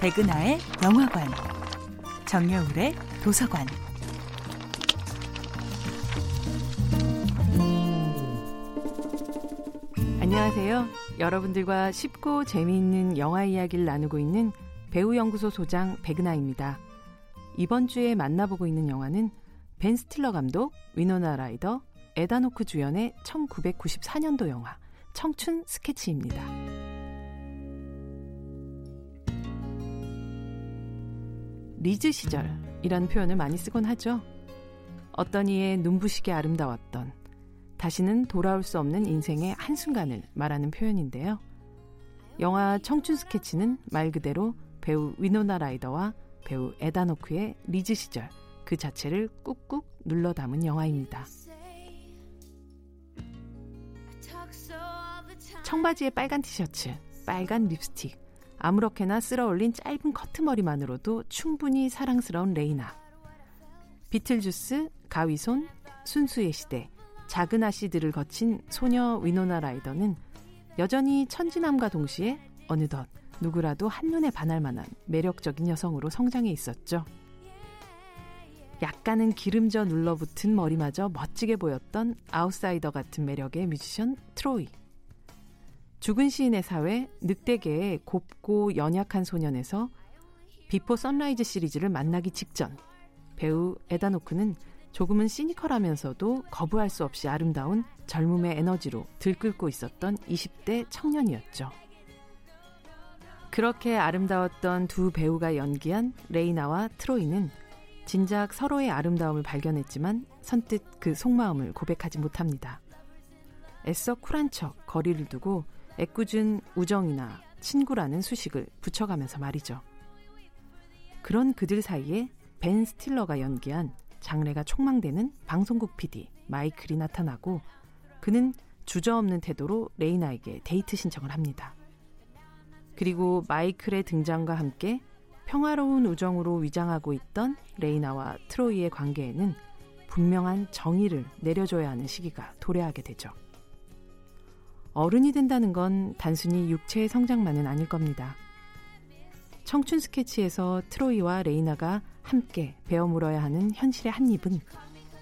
백은하의 영화관, 정여울의 도서관. 안녕하세요. 여러분들과 쉽고 재미있는 영화 이야기를 나누고 있는 배우연구소 소장 백은하입니다. 이번 주에 만나보고 있는 영화는 벤 스틸러 감독, 위노나 라이더, 에다노크 주연의 1994년도 영화 청춘 스케치입니다. 리즈 시절이라는 표현을 많이 쓰곤 하죠. 어떤 이의 눈부시게 아름다웠던 다시는 돌아올 수 없는 인생의 한순간을 말하는 표현인데요. 영화 청춘 스케치는 말 그대로 배우 위노나 라이더와 배우 에단 호크의 리즈 시절 그 자체를 꾹꾹 눌러 담은 영화입니다. 청바지에 빨간 티셔츠, 빨간 립스틱, 아무렇게나 쓸어올린 짧은 커트머리만으로도 충분히 사랑스러운 레이나. 비틀주스, 가위손, 순수의 시대, 작은 아씨들을 거친 소녀 위노나 라이더는 여전히 천진난만함과 동시에 어느덧 누구라도 한눈에 반할 만한 매력적인 여성으로 성장해 있었죠. 약간은 기름져 눌러붙은 머리마저 멋지게 보였던 아웃사이더 같은 매력의 뮤지션 트로이. 죽은 시인의 사회, 늑대개의 곱고 연약한 소년에서 비포 선라이즈 시리즈를 만나기 직전 배우 에단 호크는 조금은 시니컬하면서도 거부할 수 없이 아름다운 젊음의 에너지로 들끓고 있었던 20대 청년이었죠. 그렇게 아름다웠던 두 배우가 연기한 레이나와 트로이는 진작 서로의 아름다움을 발견했지만 선뜻 그 속마음을 고백하지 못합니다. 애써 쿨한 척 거리를 두고 애꿎은 우정이나 친구라는 수식을 붙여가면서 말이죠. 그런 그들 사이에 벤 스틸러가 연기한 장래가 촉망되는 방송국 PD 마이클이 나타나고 그는 주저없는 태도로 레이나에게 데이트 신청을 합니다. 그리고 마이클의 등장과 함께 평화로운 우정으로 위장하고 있던 레이나와 트로이의 관계에는 분명한 정의를 내려줘야 하는 시기가 도래하게 되죠. 어른이 된다는 건 단순히 육체의 성장만은 아닐 겁니다. 청춘 스케치에서 트로이와 레이나가 함께 베어 물어야 하는 현실의 한 입은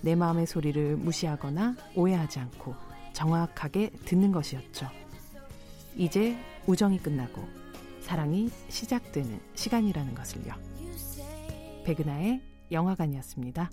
내 마음의 소리를 무시하거나 오해하지 않고 정확하게 듣는 것이었죠. 이제 우정이 끝나고 사랑이 시작되는 시간이라는 것을요. 백은하의 영화관이었습니다.